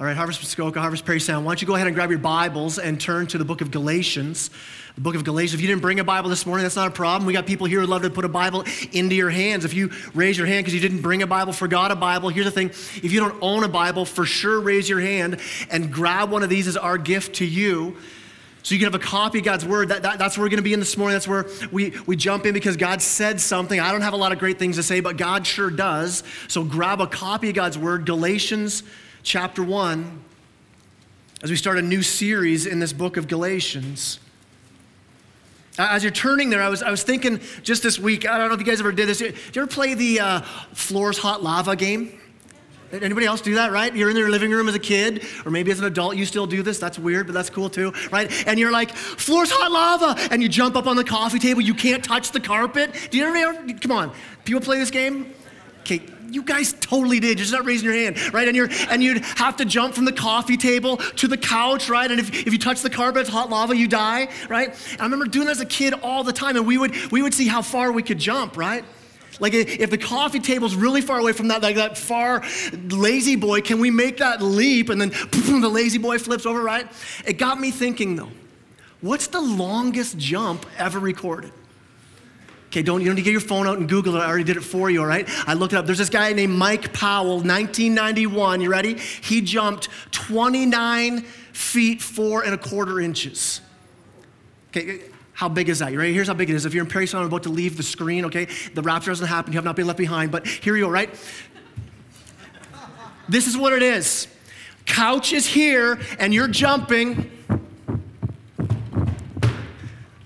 All right, Harvest Muskoka, Harvest Parry Sound, why don't you go ahead and grab your Bibles and turn to the book of Galatians. The book of Galatians. If you didn't bring a Bible this morning, that's not a problem. We got people here who love to put a Bible into your hands. If you raise your hand because you didn't bring a Bible, forgot a Bible, here's the thing if you don't own a Bible, for sure raise your hand and grab one of these as our gift to you. So you can have a copy of God's word. That, that, that's where we're going to be in this morning. That's where we, we jump in because God said something. I don't have a lot of great things to say, but God sure does. So grab a copy of God's word, Galatians chapter 1, as we start a new series in this book of Galatians. As you're turning there, I was, I was thinking just this week, I don't know if you guys ever did this. Did you ever play the uh, Floors Hot Lava game? Anybody else do that, right? You're in your living room as a kid, or maybe as an adult, you still do this. That's weird, but that's cool too, right? And you're like, floor's hot lava, and you jump up on the coffee table. You can't touch the carpet. Do you ever, come on, people play this game? Okay, you guys totally did. You're just not raising your hand, right? And you're and you'd have to jump from the coffee table to the couch, right? And if, if you touch the carpet, it's hot lava, you die, right? And I remember doing that as a kid all the time, and we would we would see how far we could jump, right? Like if the coffee table's really far away from that, like that far La-Z-Boy, can we make that leap and then the La-Z-Boy flips over, right? It got me thinking though, what's the longest jump ever recorded? Okay, don't you don't need to get your phone out and Google it. I already did it for you, all right? I looked it up. There's this guy named Mike Powell, 1991. You ready? He jumped 29 feet four and a quarter inches. Okay, how big is that? You ready? Here's how big it is. If you're in Paris, I'm about to leave the screen, okay? The rapture doesn't happen. You have not been left behind. But here you go, right? this is what it is. Couch is here, and you're jumping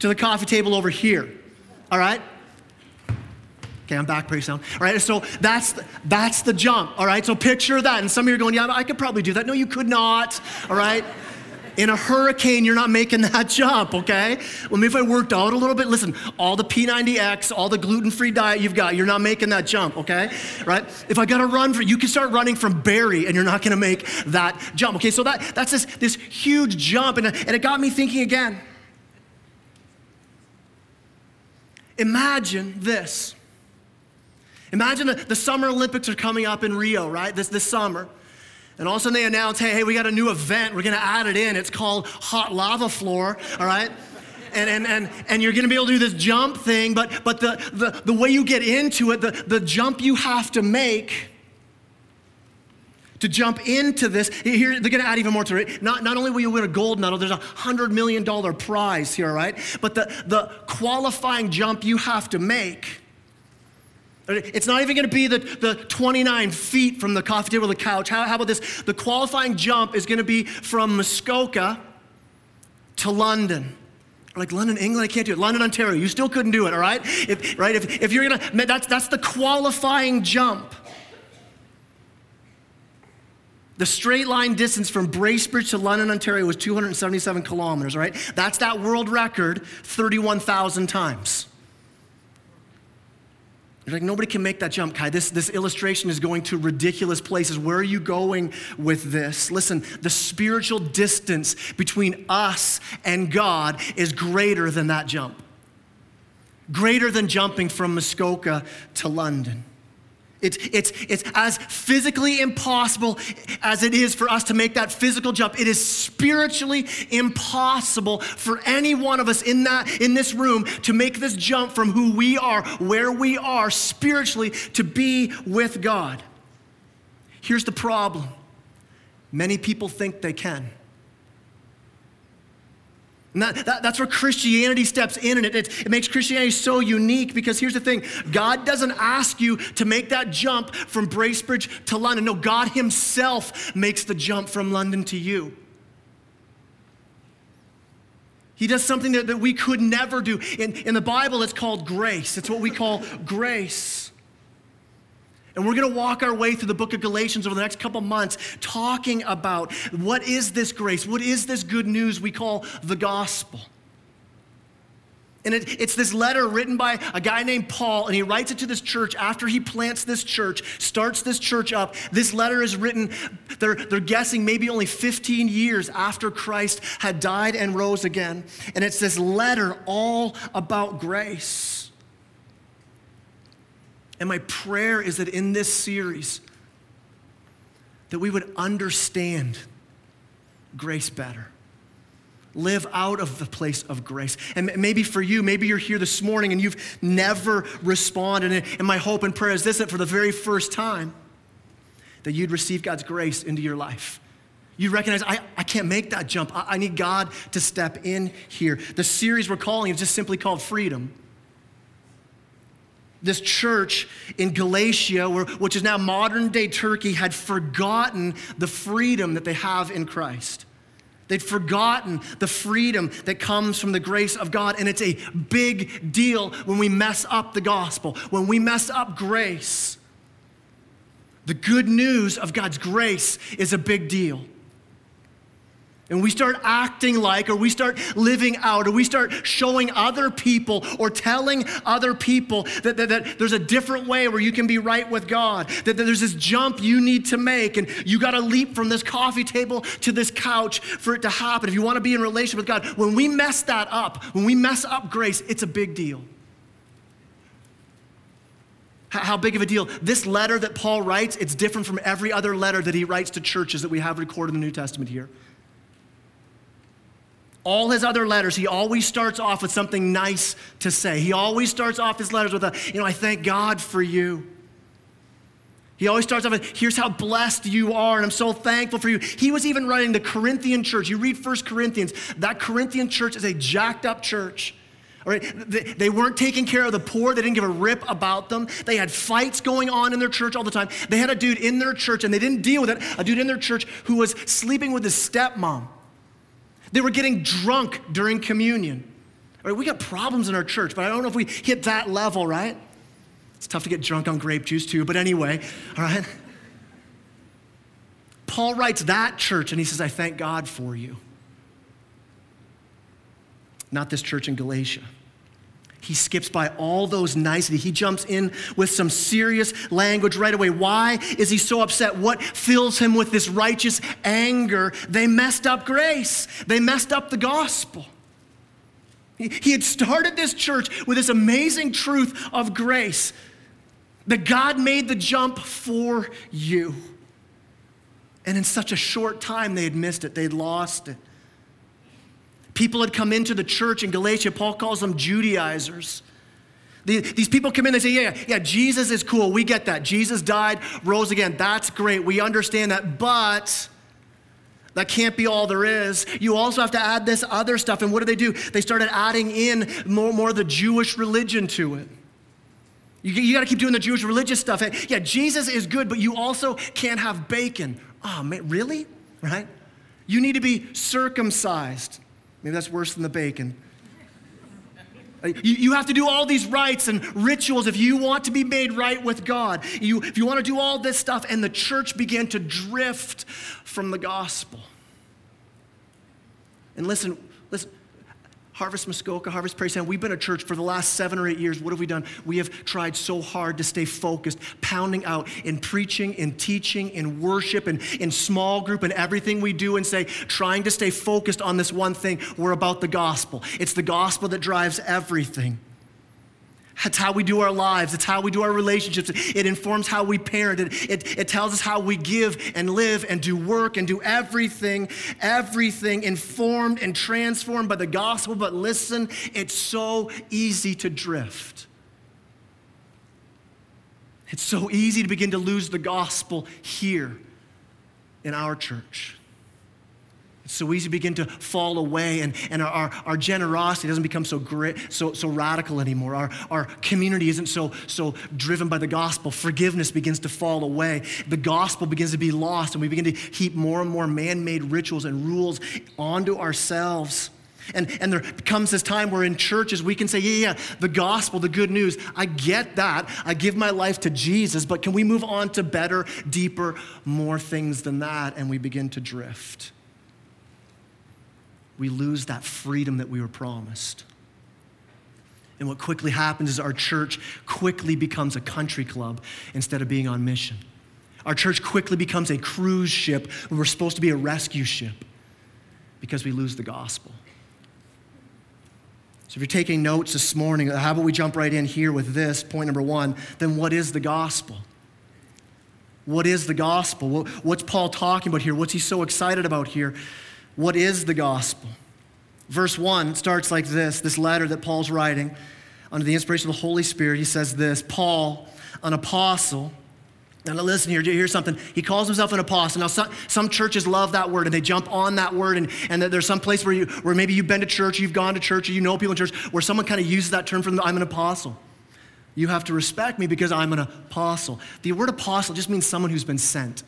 to the coffee table over here. All right? Okay, I'm back pretty soon. All right, so that's the, that's the jump. All right, so picture that. And some of you are going, yeah, I could probably do that. No, you could not. All right? In a hurricane, you're not making that jump, okay? Well, maybe if I worked out a little bit, listen, all the P90X, all the gluten free diet you've got, you're not making that jump, okay? Right? If I gotta run for, you can start running from Barrie and you're not gonna make that jump, okay? So that, that's this, this huge jump, and, and it got me thinking again. Imagine this. Imagine the, the Summer Olympics are coming up in Rio, right? This, this summer. And all of a sudden they announce, hey, hey, we got a new event. We're going to add it in. It's called Hot Lava Floor, all right? And, and, and, and you're going to be able to do this jump thing, but, but the, the, the way you get into it, the, the jump you have to make to jump into this, here they're going to add even more to it. Not, not only will you win a gold medal, there's a $100 million prize here, right? But the, the qualifying jump you have to make it's not even going to be the, the 29 feet from the coffee table to the couch. How, how about this? The qualifying jump is going to be from Muskoka to London. Like London, England, I can't do it. London, Ontario, you still couldn't do it, all right? If, right? If, if you're gonna, that's, that's the qualifying jump. The straight line distance from Bracebridge to London, Ontario was 277 kilometers, right? That's that world record 31,000 times. You're like, nobody can make that jump, Kai. This, this illustration is going to ridiculous places. Where are you going with this? Listen, the spiritual distance between us and God is greater than that jump, greater than jumping from Muskoka to London. It's, it's, it's as physically impossible as it is for us to make that physical jump. It is spiritually impossible for any one of us in, that, in this room to make this jump from who we are, where we are spiritually, to be with God. Here's the problem many people think they can. And that, that, that's where Christianity steps in, and it, it, it, makes Christianity so unique because here's the thing God doesn't ask you to make that jump from Bracebridge to London. No, God Himself makes the jump from London to you. He does something that, that we could never do. In, in the Bible, it's called grace. It's what we call grace. And we're going to walk our way through the book of Galatians over the next couple months, talking about what is this grace? What is this good news we call the gospel? And it, it's this letter written by a guy named Paul, and he writes it to this church after he plants this church, starts this church up. This letter is written, they're, they're guessing maybe only 15 years after Christ had died and rose again. And it's this letter all about grace. And my prayer is that in this series, that we would understand grace better. Live out of the place of grace. And maybe for you, maybe you're here this morning and you've never responded. And my hope and prayer is this that for the very first time, that you'd receive God's grace into your life. You recognize, I, I can't make that jump. I, I need God to step in here. The series we're calling is just simply called Freedom this church in Galatia, which is now modern day Turkey, had forgotten the freedom that they have in Christ. They'd forgotten the freedom that comes from the grace of God. And it's a big deal when we mess up the gospel, when we mess up grace. The good news of God's grace is a big deal and we start acting like, or we start living out, or we start showing other people or telling other people that, that, that, there's a different way where you can be right with God, that, that there's this jump you need to make, and you got to leap from this coffee table to this couch for it to happen. If you want to be in relationship with God, when we mess that up, when we mess up grace, it's a big deal. How big of a deal? This letter that Paul writes, it's different from every other letter that he writes to churches that we have recorded in the New Testament here. All his other letters, he always starts off with something nice to say. He always starts off his letters with a, you know, I thank God for you. He always starts off with, here's how blessed you are, and I'm so thankful for you. He was even writing the Corinthian church. You read First Corinthians, that Corinthian church is a jacked up church. All right, they, they weren't taking care of the poor. They didn't give a rip about them. They had fights going on in their church all the time. They had a dude in their church, and they didn't deal with it, a dude in their church who was sleeping with his stepmom. They were getting drunk during communion. All right, we got problems in our church, but I don't know if we hit that level, right? It's tough to get drunk on grape juice too, but anyway, all right? Paul writes that church and he says, I thank God for you. Not this church in Galatia. He skips by all those niceties. He jumps in with some serious language right away. Why is he so upset? What fills him with this righteous anger? They messed up grace, they messed up the gospel. He had started this church with this amazing truth of grace that God made the jump for you. And in such a short time, they had missed it, they'd lost it. People had come into the church in Galatia. Paul calls them Judaizers. These people come in, they say, yeah, yeah, Jesus is cool. We get that. Jesus died, rose again. That's great. We understand that. But that can't be all there is. You also have to add this other stuff. And what do they do? They started adding in more, more of the Jewish religion to it. You, you got to keep doing the Jewish religious stuff. Yeah, Jesus is good, but you also can't have bacon. Ah, oh, man, really? Right? You need to be circumcised. Maybe that's worse than the bacon. Uh, you, have to do all these rites and rituals if you want to be made right with God. You, if you want to do all this stuff, and the church began to drift from the gospel. And listen, listen, Harvest Muskoka, Harvest Parry Sound, we've been a church for the last seven or eight years. What have we done? We have tried so hard to stay focused, pounding out in preaching, in teaching, in worship, and in small group, and everything we do and say, trying to stay focused on this one thing. We're about the gospel. It's the gospel that drives everything. That's how we do our lives. It's how we do our relationships. It informs how we parent. It, it, it, tells us how we give and live and do work and do everything, everything informed and transformed by the gospel. But listen, it's so easy to drift. It's so easy to begin to lose the gospel here in our church. It's so easy to begin to fall away, and, and our, our, generosity doesn't become so, grit, so, so radical anymore. Our, our community isn't so, so driven by the gospel. Forgiveness begins to fall away. The gospel begins to be lost, and we begin to heap more and more man made rituals and rules onto ourselves. And, and there comes this time where in churches we can say, yeah, yeah, the gospel, the good news, I get that. I give my life to Jesus, but can we move on to better, deeper, more things than that? And we begin to drift we lose that freedom that we were promised. And what quickly happens is our church quickly becomes a country club instead of being on mission. Our church quickly becomes a cruise ship when we're supposed to be a rescue ship because we lose the gospel. So, if you're taking notes this morning, how about we jump right in here with this point number one? Then, what is the gospel? What is the gospel? What's Paul talking about here? What's he so excited about here? What is the gospel? Verse 1 starts like this this letter that Paul's writing under the inspiration of the Holy Spirit. He says this Paul, an apostle, now, listen here, here's something. He calls himself an apostle. Now, some, some churches love that word and they jump on that word. And, and there's some place where, you, where maybe you've been to church, you've gone to church, or you know people in church, where someone kind of uses that term for them I'm an apostle. You have to respect me because I'm an apostle. The word apostle just means someone who's been sent.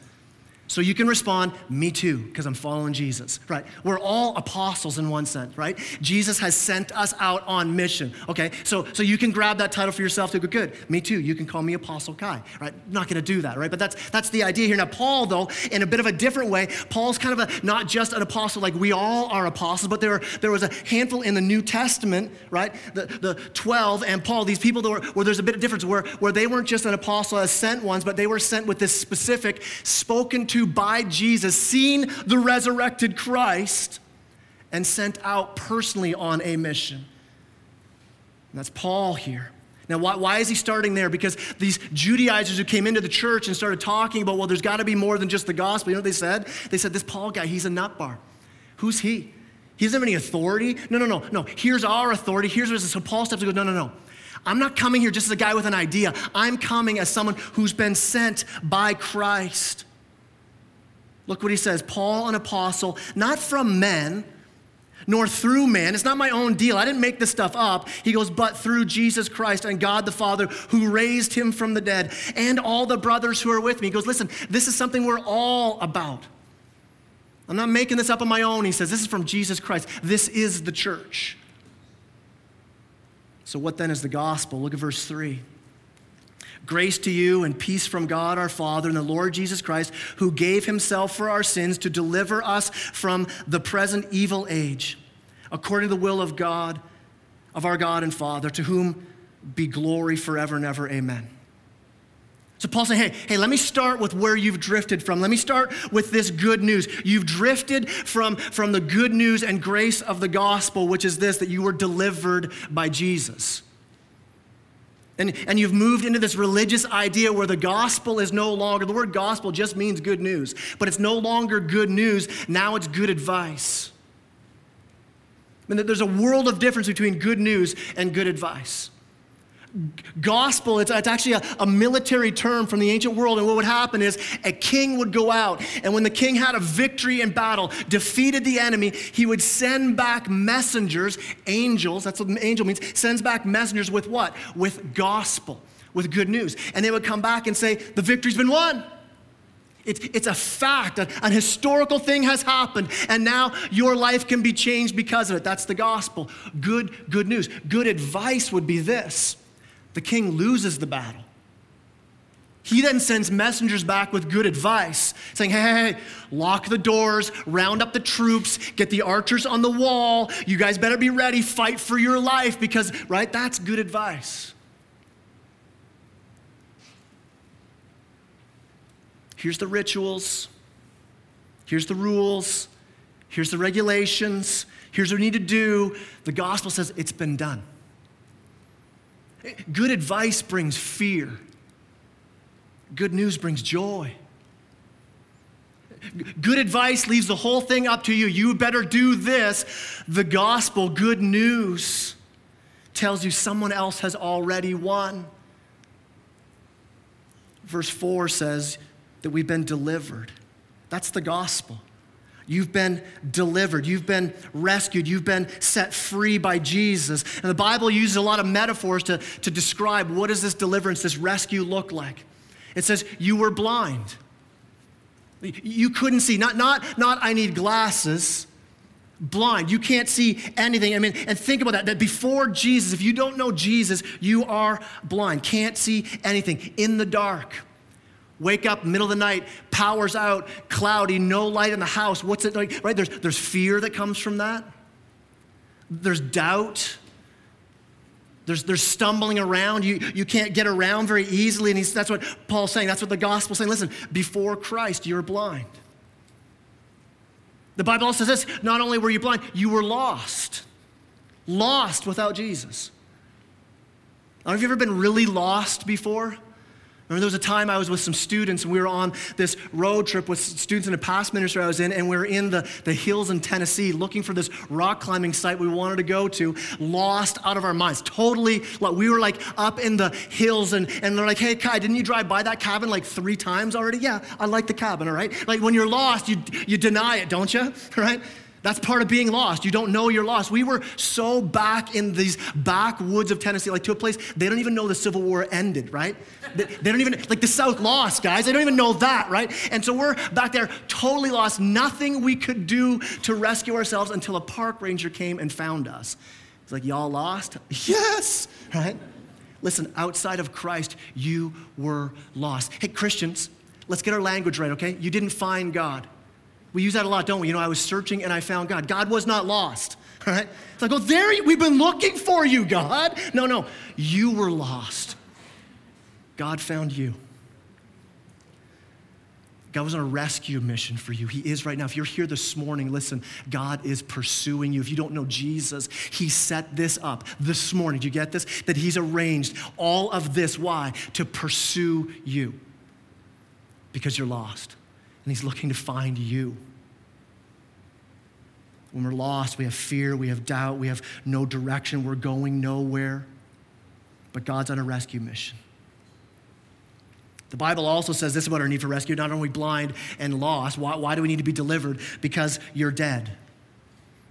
So you can respond, me too, because I'm following Jesus, right? We're all apostles in one sense, right? Jesus has sent us out on mission, okay? So, so you can grab that title for yourself to go, good, me too. You can call me Apostle Kai, right? Not gonna do that, right? But that's, that's the idea here. Now, Paul, though, in a bit of a different way, Paul's kind of a, not just an apostle like we all are apostles, but there, there was a handful in the New Testament, right? The, the 12 and Paul, these people that were, where there's a bit of difference, where, where they weren't just an apostle as sent ones, but they were sent with this specific, spoken to by Jesus, seen the resurrected Christ, and sent out personally on a mission. And that's Paul here. Now, why, why, is he starting there? Because these Judaizers who came into the church and started talking about, well, there's got to be more than just the gospel. You know what they said? They said, this Paul guy, he's a nut bar. Who's he? He doesn't have any authority. No, no, no, no. Here's our authority. Here's what So Paul steps and goes, no, no, no. I'm not coming here just as a guy with an idea. I'm coming as someone who's been sent by Christ. Look what he says Paul, an apostle, not from men, nor through man. It's not my own deal. I didn't make this stuff up. He goes, but through Jesus Christ and God the Father who raised him from the dead and all the brothers who are with me. He goes, listen, this is something we're all about. I'm not making this up on my own. He says, this is from Jesus Christ. This is the church. So, what then is the gospel? Look at verse 3. Grace to you and peace from God our Father and the Lord Jesus Christ, who gave himself for our sins to deliver us from the present evil age, according to the will of God, of our God and Father, to whom be glory forever and ever. Amen. So Paul's saying, hey, hey, let me start with where you've drifted from. Let me start with this good news. You've drifted from, from the good news and grace of the gospel, which is this that you were delivered by Jesus. And, and you've moved into this religious idea where the gospel is no longer, the word gospel just means good news, but it's no longer good news. Now it's good advice. I mean, there's a world of difference between good news and good advice gospel, it's, it's actually a, a, military term from the ancient world. And what would happen is a king would go out, and when the king had a victory in battle, defeated the enemy, he would send back messengers, angels, that's what angel means, sends back messengers with what? With gospel, with good news. And they would come back and say, The victory's been won. It's, it's a fact, an, an historical thing has happened, and now your life can be changed because of it. That's the gospel. Good, good news. Good advice would be this the king loses the battle. He then sends messengers back with good advice, saying, hey, hey, hey, lock the doors, round up the troops, get the archers on the wall. You guys better be ready, fight for your life, because, right, that's good advice. Here's the rituals, here's the rules, here's the regulations, here's what we need to do. The gospel says it's been done. Good advice brings fear, good news brings joy. Good advice leaves the whole thing up to you. You better do this. The gospel, good news, tells you someone else has already won. Verse 4 says that we've been delivered. That's the gospel. You've been delivered. You've been rescued. You've been set free by Jesus. And the Bible uses a lot of metaphors to, to describe what does this deliverance, this rescue look like. It says, you were blind. You couldn't see. Not, not, not I need glasses. Blind. You can't see anything. I mean, and think about that. That before Jesus, if you don't know Jesus, you are blind. Can't see anything. In the dark. Wake up, middle of the night, power's out, cloudy, no light in the house. What's it like? Right? There's, there's fear that comes from that. There's doubt. There's, there's stumbling around. You, you can't get around very easily. And that's what Paul's saying. That's what the gospel's saying. Listen, before Christ, you're blind. The Bible also says this not only were you blind, you were lost. Lost without Jesus. I don't know if you've ever been really lost before. Remember there was a time I was with some students and we were on this road trip with students in a past ministry I was in, and we were in the, the hills in Tennessee looking for this rock climbing site we wanted to go to, lost out of our minds. Totally, like, we were like up in the hills, and, and they're like, hey, Kai, didn't you drive by that cabin like three times already? Yeah, I like the cabin, all right? Like when you're lost, you, you deny it, don't you? Right? That's part of being lost. You don't know you're lost. We were so back in these backwoods of Tennessee, like to a place they don't even know the Civil War ended, right? They, they don't even, like the South lost, guys. They don't even know that, right? And so we're back there totally lost. Nothing we could do to rescue ourselves until a park ranger came and found us. He's like, Y'all lost? Yes, right? Listen, outside of Christ, you were lost. Hey, Christians, let's get our language right, okay? You didn't find God. We use that a lot, don't we? You know, I was searching and I found God. God was not lost, right? It's like, oh, there, you, we've been looking for you, God. No, no, you were lost. God found you. God was on a rescue mission for you. He is right now. If you're here this morning, listen, God is pursuing you. If you don't know Jesus, He set this up this morning. Do you get this? That He's arranged all of this. Why? To pursue you because you're lost and He's looking to find you. When we're lost, we have fear, we have doubt, we have no direction, we're going nowhere. But God's on a rescue mission. The Bible also says this about our need for rescue not only blind and lost, why, why do we need to be delivered? Because you're dead.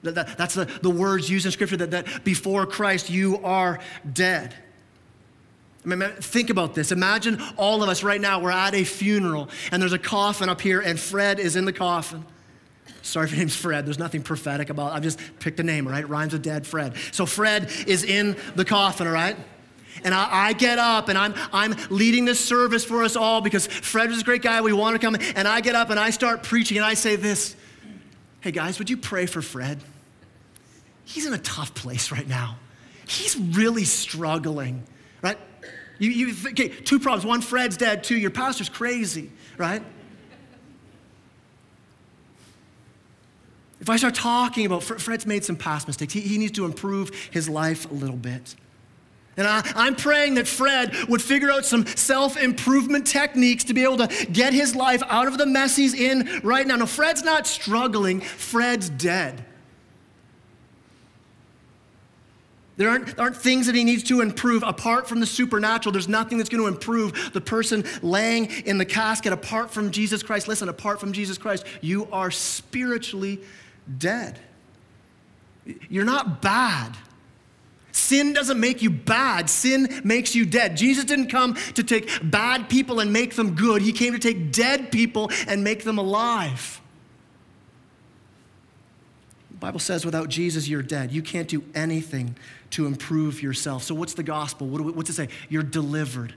That, that, that's the, the words used in Scripture that, that before Christ you are dead. I mean, think about this. Imagine all of us right now, we're at a funeral and there's a coffin up here and Fred is in the coffin. Sorry if your name's Fred. There's nothing prophetic about it. I've just picked a name, right? Rhymes with dead Fred. So Fred is in the coffin, all right? And I, I, get up and I'm, I'm leading this service for us all because Fred was a great guy. We want to come. And I get up and I start preaching and I say this Hey guys, would you pray for Fred? He's in a tough place right now. He's really struggling, right? You, you, okay, two problems. One, Fred's dead. Two, your pastor's crazy, right? If I start talking about Fred's made some past mistakes, he, he needs to improve his life a little bit. And I, am praying that Fred would figure out some self improvement techniques to be able to get his life out of the mess he's in right now. No, Fred's not struggling, Fred's dead. There aren't, aren't things that he needs to improve apart from the supernatural. There's nothing that's going to improve the person laying in the casket apart from Jesus Christ. Listen, apart from Jesus Christ, you are spiritually dead. You're not bad. Sin doesn't make you bad, sin makes you dead. Jesus didn't come to take bad people and make them good, He came to take dead people and make them alive. The Bible says without Jesus, you're dead. You can't do anything to improve yourself. So, what's the gospel? What we, what's it say? You're delivered.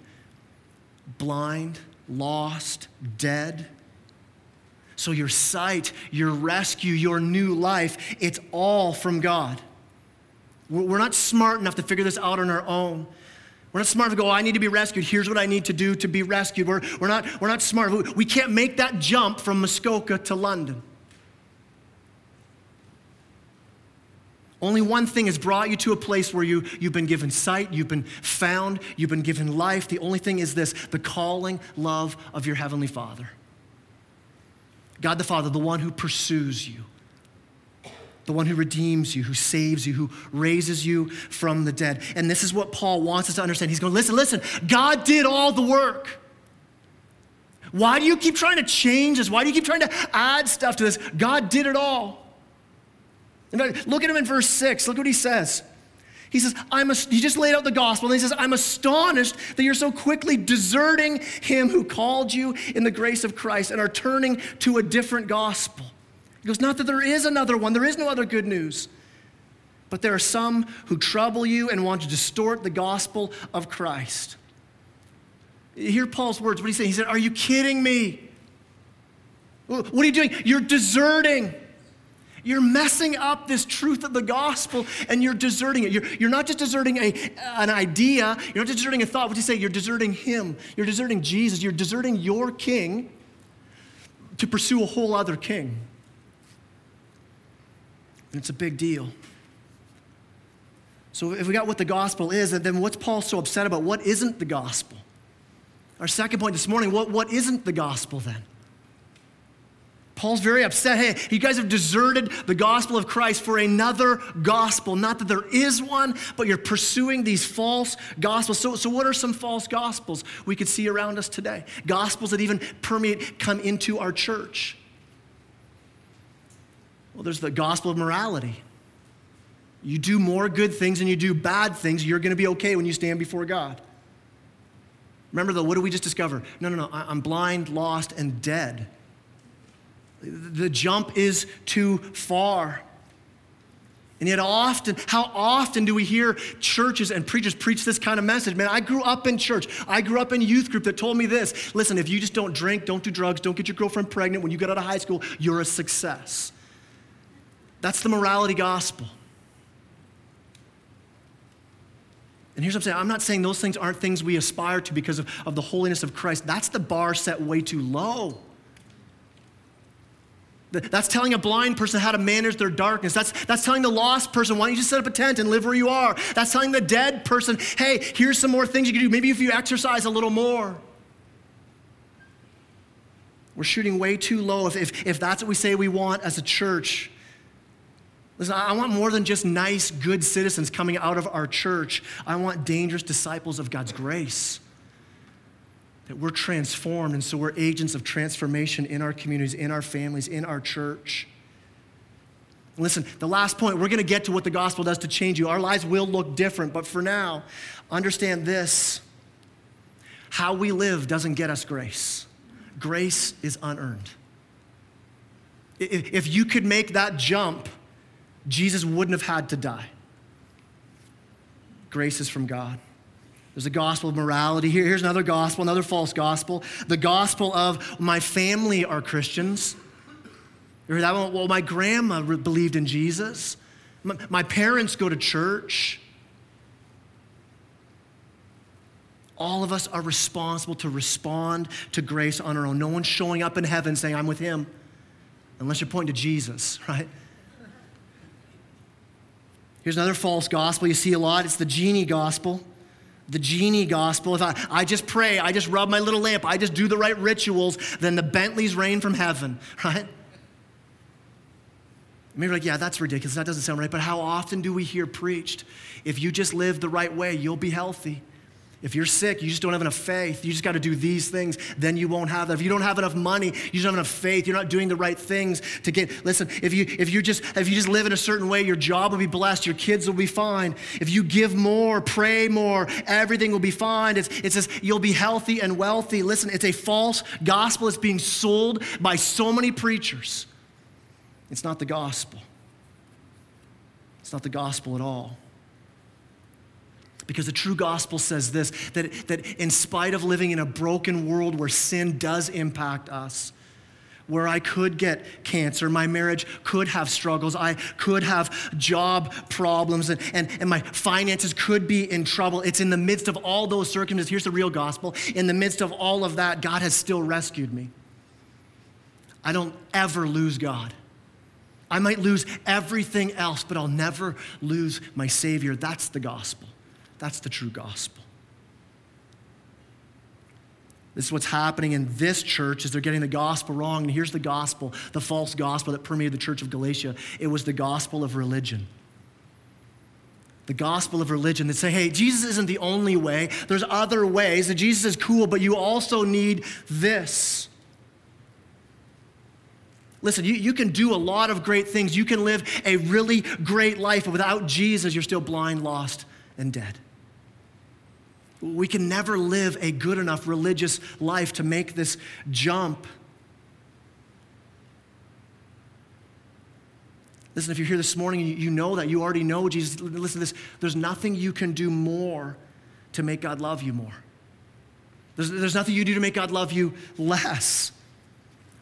Blind, lost, dead. So, your sight, your rescue, your new life, it's all from God. We're not smart enough to figure this out on our own. We're not smart enough to go, oh, I need to be rescued. Here's what I need to do to be rescued. We're, we're, not, we're not smart. We can't make that jump from Muskoka to London. Only one thing has brought you to a place where you, you've been given sight, you've been found, you've been given life. The only thing is this the calling love of your Heavenly Father. God the Father, the one who pursues you, the one who redeems you, who saves you, who raises you from the dead. And this is what Paul wants us to understand. He's going, listen, listen, God did all the work. Why do you keep trying to change this? Why do you keep trying to add stuff to this? God did it all. Look at him in verse 6. Look what he says. He says, I'm a, he just laid out the gospel, and he says, I'm astonished that you're so quickly deserting him who called you in the grace of Christ and are turning to a different gospel. He goes, Not that there is another one, there is no other good news. But there are some who trouble you and want to distort the gospel of Christ. Hear Paul's words. What he say? He said, Are you kidding me? What are you doing? You're deserting. You're messing up this truth of the gospel and you're deserting it. You're, you're not just deserting a, an idea, you're not deserting a thought. What do you say? You're deserting Him. You're deserting Jesus. You're deserting your king to pursue a whole other king. And it's a big deal. So if we got what the gospel is, then what's Paul so upset about? What isn't the gospel? Our second point this morning what, what isn't the gospel then? Paul's very upset. Hey, you guys have deserted the gospel of Christ for another gospel. Not that there is one, but you're pursuing these false gospels. So, so what are some false gospels we could see around us today? Gospels that even permeate, come into our church. Well, there's the gospel of morality. You do more good things than you do bad things, you're going to be okay when you stand before God. Remember, though, what did we just discover? No, no, no, I'm blind, lost, and dead. The jump is too far. And yet, often, how often do we hear churches and preachers preach this kind of message? Man, I grew up in church. I grew up in youth group that told me this listen, if you just don't drink, don't do drugs, don't get your girlfriend pregnant when you get out of high school, you're a success. That's the morality gospel. And here's what I'm saying I'm not saying those things aren't things we aspire to because of, of the holiness of Christ. That's the bar set way too low. That's telling a blind person how to manage their darkness. That's, that's telling the lost person, why don't you just set up a tent and live where you are? That's telling the dead person, hey, here's some more things you can do. Maybe if you exercise a little more. We're shooting way too low if, if, if that's what we say we want as a church. Listen, I want more than just nice, good citizens coming out of our church. I want dangerous disciples of God's grace that we're transformed, and so we're agents of transformation in our communities, in our families, in our church. Listen, the last point, we're going to get to what the gospel does to change you. Our lives will look different, but for now, understand this how we live doesn't get us grace, grace is unearned. If you could make that jump, Jesus wouldn't have had to die. Grace is from God. There's a gospel of morality. Here, here's another gospel, another false gospel. The gospel of my family are Christians. You heard that one? Well, my grandma believed in Jesus. My parents go to church. All of us are responsible to respond to grace on our own. No one's showing up in heaven saying, I'm with him, unless you're pointing to Jesus, right? Here's another false gospel you see a lot it's the genie gospel the genie gospel, if I, I just pray, I just rub my little lamp, I just do the right rituals, then the Bentleys rain from heaven, right? Maybe like, yeah, that's ridiculous. That doesn't sound right. But how often do we hear preached? If you just live the right way, you'll be healthy. If you're sick, you just don't have enough faith. You just got to do these things, then you won't have that. If you don't have enough money, you just don't have enough faith. You're not doing the right things to get. Listen, if you if you just if you just live in a certain way, your job will be blessed, your kids will be fine. If you give more, pray more, everything will be fine. It's, it says you'll be healthy and wealthy. Listen, it's a false gospel. It's being sold by so many preachers. It's not the gospel. It's not the gospel at all. Because the true gospel says this that, that in spite of living in a broken world where sin does impact us, where I could get cancer, my marriage could have struggles, I could have job problems, and, and, and my finances could be in trouble. It's in the midst of all those circumstances. Here's the real gospel. In the midst of all of that, God has still rescued me. I don't ever lose God. I might lose everything else, but I'll never lose my Savior. That's the gospel. That's the true gospel. This is what's happening in this church is they're getting the gospel wrong. And here's the gospel, the false gospel that permeated the church of Galatia. It was the gospel of religion. The gospel of religion that say, hey, Jesus isn't the only way. There's other ways. Jesus is cool, but you also need this. Listen, you, you can do a lot of great things. You can live a really great life, but without Jesus, you're still blind, lost, and dead. We can never live a good enough religious life to make this jump. Listen, if you're here this morning and you know that, you already know Jesus, listen to this. There's nothing you can do more to make God love you more. There's, there's nothing you do to make God love you less.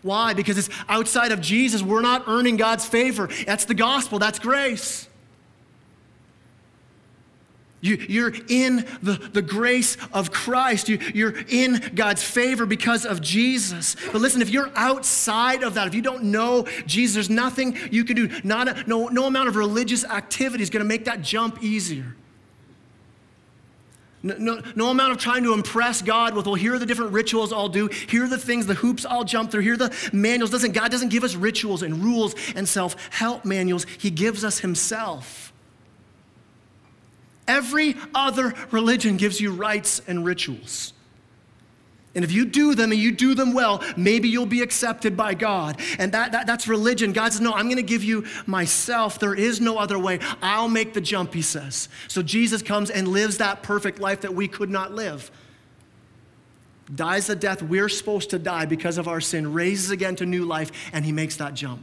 Why? Because it's outside of Jesus. We're not earning God's favor. That's the gospel, that's grace. You, are in the, the grace of Christ. You, you're in God's favor because of Jesus. But listen, if you're outside of that, if you don't know Jesus, there's nothing you can do. Not a, no, no amount of religious activity is going to make that jump easier. No, no, no, amount of trying to impress God with, well, here are the different rituals I'll do. Here are the things, the hoops I'll jump through. Here are the manuals. Doesn't, God doesn't give us rituals and rules and self help manuals. He gives us Himself. Every other religion gives you rites and rituals. And if you do them and you do them well, maybe you'll be accepted by God. And that, that, that's religion. God says, No, I'm going to give you myself. There is no other way. I'll make the jump, he says. So Jesus comes and lives that perfect life that we could not live. Dies the death we're supposed to die because of our sin, raises again to new life, and he makes that jump.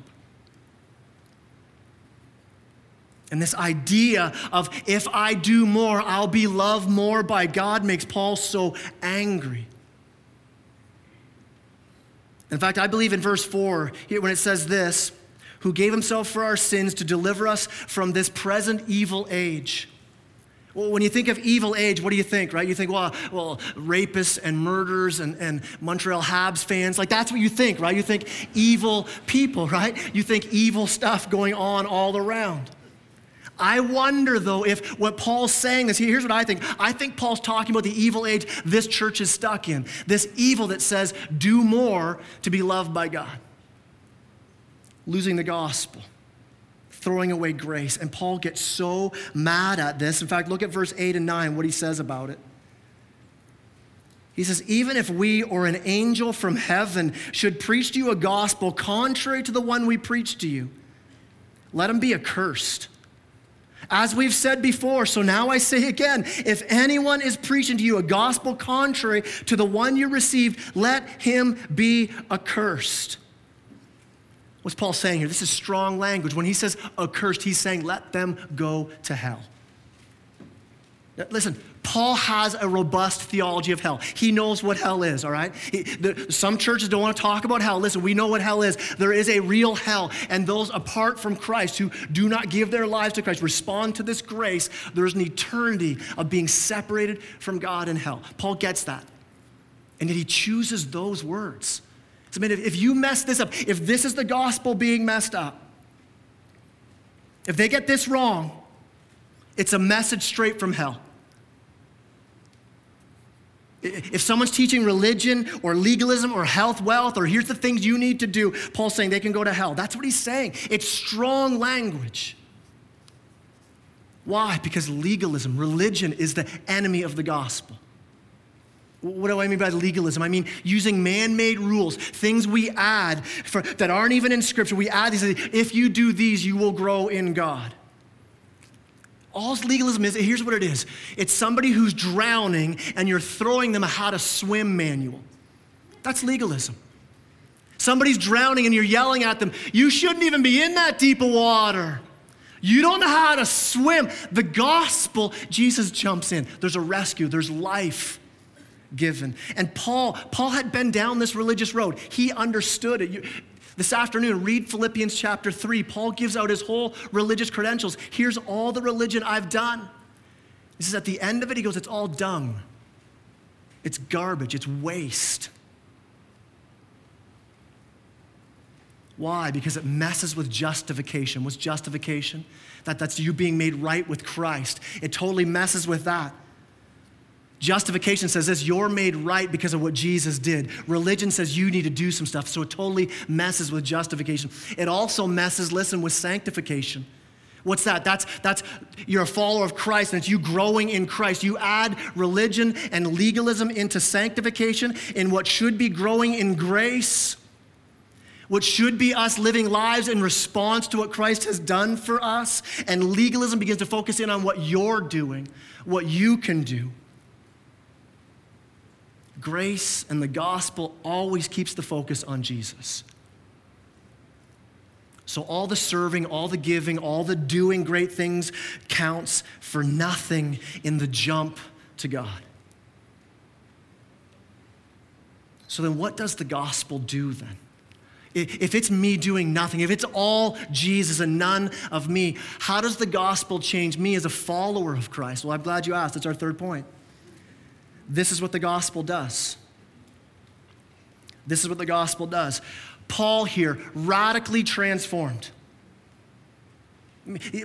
And this idea of if I do more, I'll be loved more by God makes Paul so angry. In fact, I believe in verse 4, when it says this, who gave himself for our sins to deliver us from this present evil age. Well, when you think of evil age, what do you think, right? You think, well, well, rapists and murderers and, and Montreal Habs fans, like that's what you think, right? You think evil people, right? You think evil stuff going on all around. I wonder, though, if what Paul's saying is here's what I think. I think Paul's talking about the evil age this church is stuck in. This evil that says, do more to be loved by God. Losing the gospel, throwing away grace. And Paul gets so mad at this. In fact, look at verse 8 and 9, what he says about it. He says, Even if we or an angel from heaven should preach to you a gospel contrary to the one we preach to you, let him be accursed. As we've said before, so now I say again if anyone is preaching to you a gospel contrary to the one you received, let him be accursed. What's Paul saying here? This is strong language. When he says accursed, he's saying let them go to hell. Listen, Paul has a robust theology of hell. He knows what hell is, all right? He, the, some churches don't want to talk about hell. Listen, we know what hell is. There is a real hell, and those apart from Christ who do not give their lives to Christ, respond to this grace, there's an eternity of being separated from God in hell. Paul gets that. And yet he chooses those words. So, I mean, if, if you mess this up, if this is the gospel being messed up, if they get this wrong, it's a message straight from hell. If someone's teaching religion or legalism or health, wealth, or here's the things you need to do, Paul's saying they can go to hell. That's what he's saying. It's strong language. Why? Because legalism, religion, is the enemy of the gospel. What do I mean by legalism? I mean using man made rules, things we add for, that aren't even in Scripture. We add these, if you do these, you will grow in God. All legalism is, here's what it is it's somebody who's drowning and you're throwing them a how to swim manual. That's legalism. Somebody's drowning and you're yelling at them, you shouldn't even be in that deep of water. You don't know how to swim. The gospel, Jesus jumps in. There's a rescue, there's life given. And Paul, Paul had been down this religious road. He understood it. This afternoon, read Philippians chapter 3. Paul gives out his whole religious credentials. Here's all the religion I've done. He says at the end of it, he goes, It's all dung, it's garbage, it's waste. Why? Because it messes with justification. What's justification? That, that's you being made right with Christ. It totally messes with that. Justification says this you're made right because of what Jesus did. Religion says you need to do some stuff, so it totally messes with justification. It also messes, listen, with sanctification. What's that? That's, that's you're a follower of Christ and it's you growing in Christ. You add religion and legalism into sanctification in what should be growing in grace, what should be us living lives in response to what Christ has done for us. And legalism begins to focus in on what you're doing, what you can do. Grace and the gospel always keeps the focus on Jesus. So, all the serving, all the giving, all the doing great things counts for nothing in the jump to God. So, then what does the gospel do then? If it's me doing nothing, if it's all Jesus and none of me, how does the gospel change me as a follower of Christ? Well, I'm glad you asked. That's our third point. This is what the gospel does. This is what the gospel does. Paul here, radically transformed.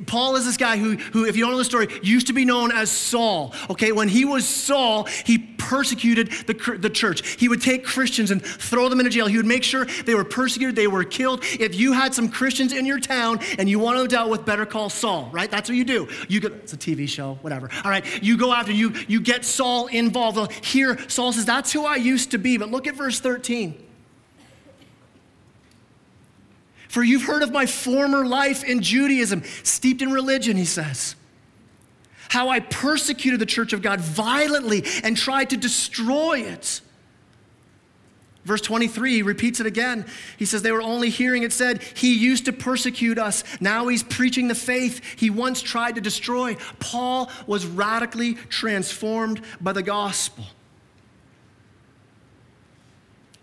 Paul is this guy who, who, if you don't know the story, used to be known as Saul. Okay, when he was Saul, he persecuted the, the church. He would take Christians and throw them into jail. He would make sure they were persecuted, they were killed. If you had some Christians in your town and you wanted to deal with, better call Saul, right? That's what you do. You get, it's a TV show, whatever. All right, you go after, you, you get Saul involved. Here, Saul says, That's who I used to be. But look at verse 13. For you've heard of my former life in Judaism, steeped in religion, he says. How I persecuted the church of God violently and tried to destroy it. Verse 23, he repeats it again. He says, They were only hearing it said, He used to persecute us. Now he's preaching the faith he once tried to destroy. Paul was radically transformed by the gospel.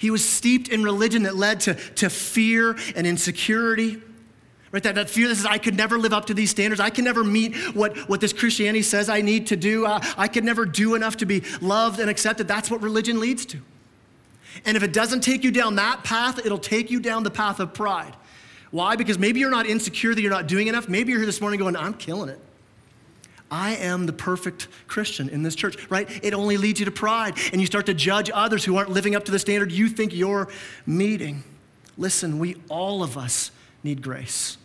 He was steeped in religion that led to, to fear and insecurity. Right, that, that fear that says, I could never live up to these standards. I can never meet what, what this Christianity says I need to do. Uh, I could never do enough to be loved and accepted. That's what religion leads to. And if it doesn't take you down that path, it'll take you down the path of pride. Why? Because maybe you're not insecure that you're not doing enough. Maybe you're here this morning going, I'm killing it. I am the perfect Christian in this church, right? It only leads you to pride, and you start to judge others who aren't living up to the standard you think you're meeting. Listen, we all of us need grace.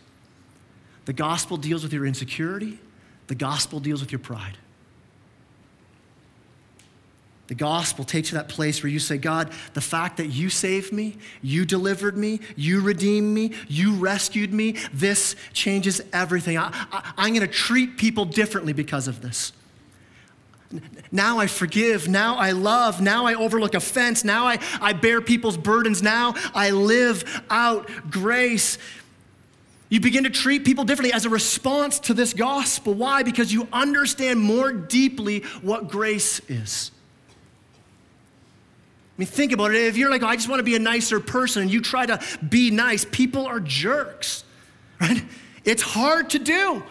The gospel deals with your insecurity, the gospel deals with your pride. The gospel takes you to that place where you say, God, the fact that you saved me, you delivered me, you redeemed me, you rescued me, this changes everything. I, am going to treat people differently because of this. Now I forgive. Now I love. Now I overlook offense. Now I, I bear people's burdens. Now I live out grace. You begin to treat people differently as a response to this gospel. Why? Because you understand more deeply what grace is. I mean, think about it. If you're like, oh, I just want to be a nicer person, and you try to be nice, people are jerks, right? It's hard to do.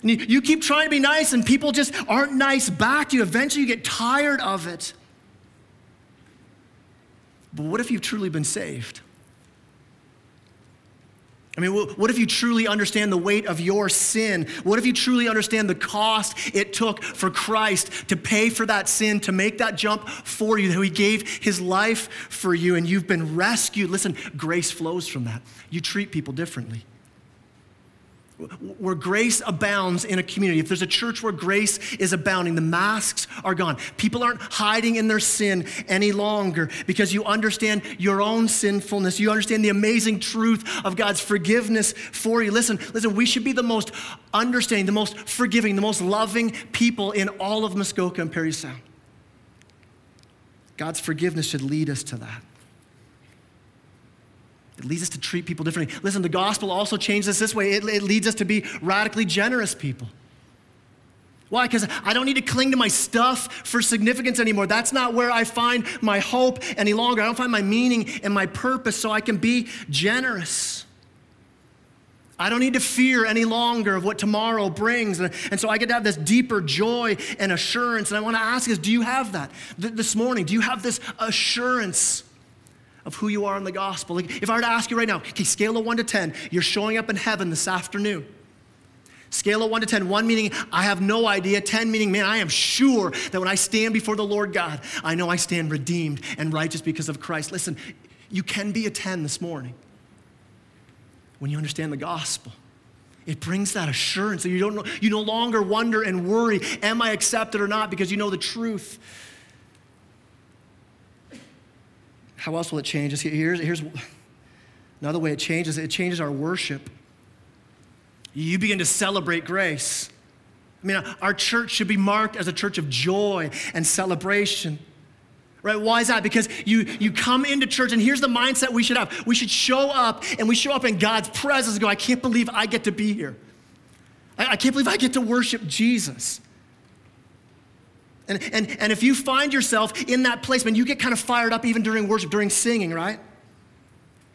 You, keep trying to be nice, and people just aren't nice back to you. Eventually, you get tired of it. But what if you've truly been saved? I mean, what if you truly understand the weight of your sin? What if you truly understand the cost it took for Christ to pay for that sin, to make that jump for you, that He gave His life for you, and you've been rescued? Listen, grace flows from that. You treat people differently where grace abounds in a community, if there's a church where grace is abounding, the masks are gone. People aren't hiding in their sin any longer because you understand your own sinfulness. You understand the amazing truth of God's forgiveness for you. Listen, listen, we should be the most understanding, the most forgiving, the most loving people in all of Muskoka and Parry Sound. God's forgiveness should lead us to that. It leads us to treat people differently. Listen, the gospel also changes us this way it, it leads us to be radically generous people. Why? Because I don't need to cling to my stuff for significance anymore. That's not where I find my hope any longer. I don't find my meaning and my purpose, so I can be generous. I don't need to fear any longer of what tomorrow brings. And, and so I get to have this deeper joy and assurance. And I want to ask is do you have that Th- this morning? Do you have this assurance? Of who you are in the gospel. Like if I were to ask you right now, okay, scale of one to 10, you're showing up in heaven this afternoon. Scale of one to 10, one meaning I have no idea, 10 meaning, man, I am sure that when I stand before the Lord God, I know I stand redeemed and righteous because of Christ. Listen, you can be a 10 this morning when you understand the gospel. It brings that assurance that you don't you no longer wonder and worry, am I accepted or not, because you know the truth. How else will it change us? Here's, here's another way it changes it changes our worship. You begin to celebrate grace. I mean, our church should be marked as a church of joy and celebration. Right? Why is that? Because you, you come into church, and here's the mindset we should have. We should show up, and we show up in God's presence and go, I can't believe I get to be here. I, I can't believe I get to worship Jesus. And, and, and if you find yourself in that place, man, you get kind of fired up even during worship, during singing, right?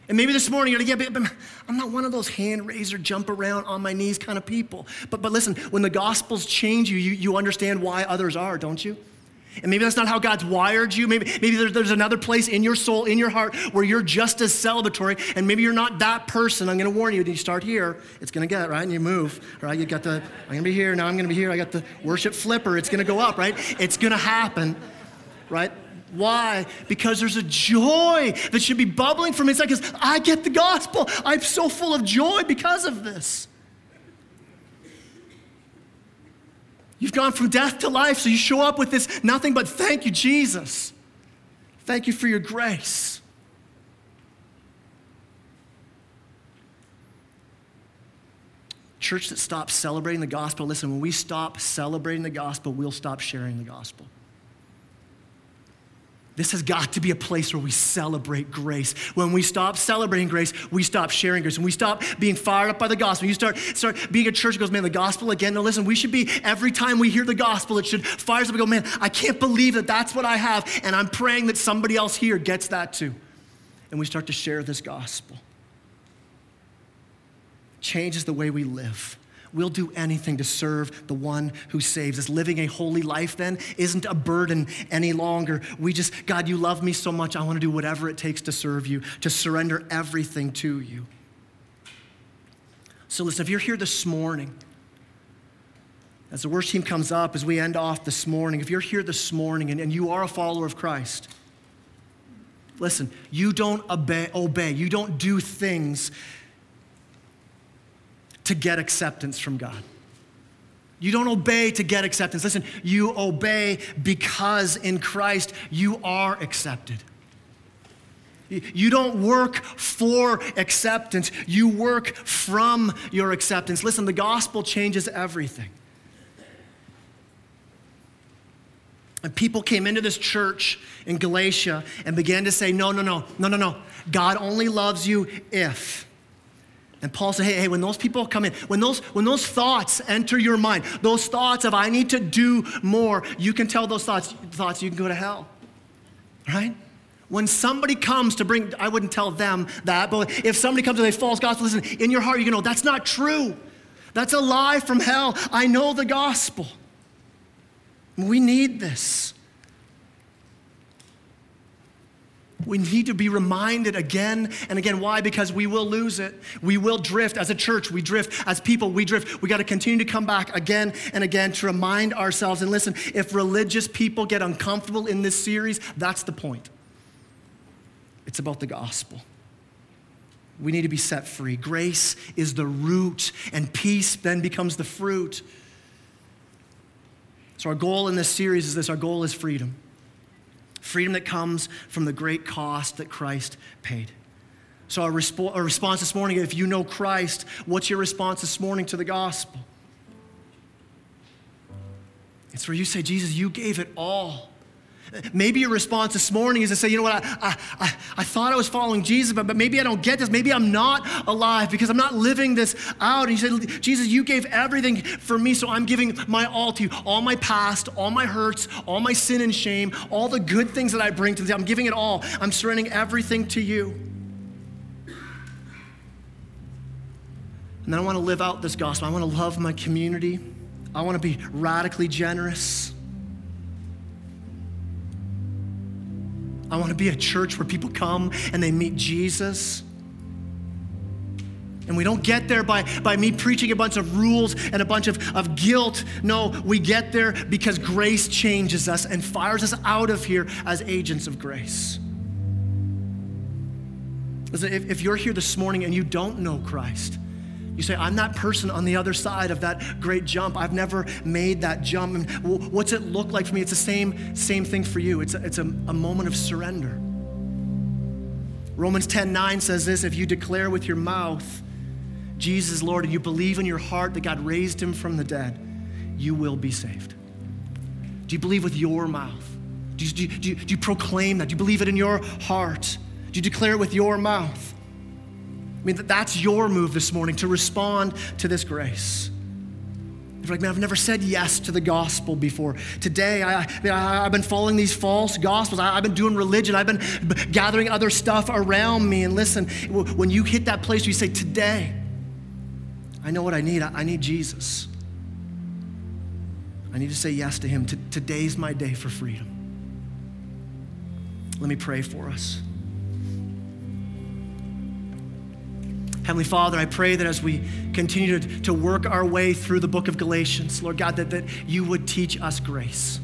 And maybe this morning you're like, yeah, but, I'm not one of those hand raiser, jump around on my knees kind of people. But, but listen, when the gospels change you, you, you understand why others are, don't you? And maybe that's not how God's wired you. Maybe, maybe there's, there's another place in your soul, in your heart, where you're just as celebratory, and maybe you're not that person. I'm going to warn you. You start here, it's going to get, right? And you move, right? You got the, I'm going to be here, now I'm going to be here. I got the worship flipper. It's going to go up, right? It's going to happen, right? Why? Because there's a joy that should be bubbling from inside because I get the gospel. I'm so full of joy because of this. You've gone from death to life, so you show up with this nothing but thank you, Jesus. Thank you for your grace. Church that stops celebrating the gospel, listen, when we stop celebrating the gospel, we'll stop sharing the gospel. This has got to be a place where we celebrate grace. When we stop celebrating grace, we stop sharing grace. When we stop being fired up by the gospel, you start, start being a church that goes, man, the gospel again. Now listen, we should be, every time we hear the gospel, it should fire us up and go, man, I can't believe that that's what I have. And I'm praying that somebody else here gets that too. And we start to share this gospel. Changes the way we live. We'll do anything to serve the one who saves us. Living a holy life then isn't a burden any longer. We just, God, you love me so much. I want to do whatever it takes to serve you, to surrender everything to you. So listen, if you're here this morning, as the worship team comes up, as we end off this morning, if you're here this morning and, and you are a follower of Christ, listen, you don't obey, obey, you don't do things to get acceptance from God. You don't obey to get acceptance. Listen, you obey because in Christ you are accepted. You don't work for acceptance, you work from your acceptance. Listen, the gospel changes everything. And people came into this church in Galatia and began to say, no, no, no, no, no, no. God only loves you if. And Paul said, hey, hey, when those people come in, when those, when those thoughts enter your mind, those thoughts of I need to do more, you can tell those thoughts, thoughts you can go to hell. Right? When somebody comes to bring, I wouldn't tell them that, but if somebody comes with a false gospel, listen, in your heart, you can know that's not true. That's a lie from hell. I know the gospel. We need this. We need to be reminded again and again. Why? Because we will lose it. We will drift. As a church, we drift. As people, we drift. We got to continue to come back again and again to remind ourselves. And listen, if religious people get uncomfortable in this series, that's the point. It's about the gospel. We need to be set free. Grace is the root, and peace then becomes the fruit. So, our goal in this series is this our goal is freedom freedom that comes from the great cost that Christ paid. So, our, resp- our response this morning, if you know Christ, what's your response this morning to the gospel? It's where you say, Jesus, you gave it all. Maybe your response this morning is to say, you know what, I, I, I, thought I was following Jesus, but, but maybe I don't get this. Maybe I'm not alive because I'm not living this out. And you say, Jesus, you gave everything for me, so I'm giving my all to you. All my past, all my hurts, all my sin and shame, all the good things that I bring to the I'm giving it all. I'm surrendering everything to you. And then I want to live out this gospel. I want to love my community. I want to be radically generous. I want to be a church where people come and they meet Jesus. And we don't get there by, by me preaching a bunch of rules and a bunch of, of guilt. No, we get there because grace changes us and fires us out of here as agents of grace. Listen, if, if you're here this morning and you don't know Christ, you say, I'm that person on the other side of that great jump. I've never made that jump. And what's it look like for me? It's the same, same thing for you. It's a, it's a, a moment of surrender. Romans 10 9 says this if you declare with your mouth, Jesus Lord, and you believe in your heart that God raised him from the dead, you will be saved. Do you believe with your mouth? Do you, do, you, do, you, do you proclaim that? Do you believe it in your heart? Do you declare it with your mouth? I mean, that's your move this morning to respond to this grace. You're like, man, I've never said yes to the gospel before. Today, I, I, have been following these false gospels. I, have been doing religion. I've been gathering other stuff around me. And listen, when you hit that place where you say, today, I know what I need. I, I need Jesus. I need to say yes to Him. Today's my day for freedom. Let me pray for us. Heavenly Father, I pray that as we continue to, to work our way through the book of Galatians, Lord God, that, that you would teach us grace.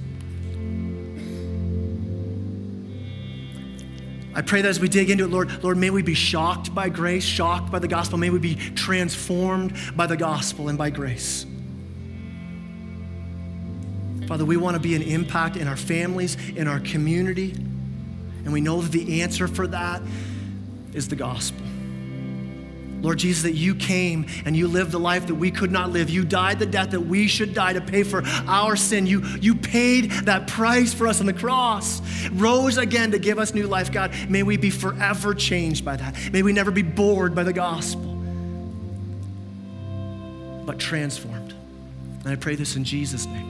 I pray that as we dig into it, Lord, Lord, may we be shocked by grace, shocked by the gospel. May we be transformed by the gospel and by grace. Father, we want to be an impact in our families, in our community, and we know that the answer for that is the gospel. Lord Jesus, that you came and you lived the life that we could not live. You died the death that we should die to pay for our sin. You, you paid that price for us on the cross, rose again to give us new life. God, may we be forever changed by that. May we never be bored by the gospel, but transformed. And I pray this in Jesus' name.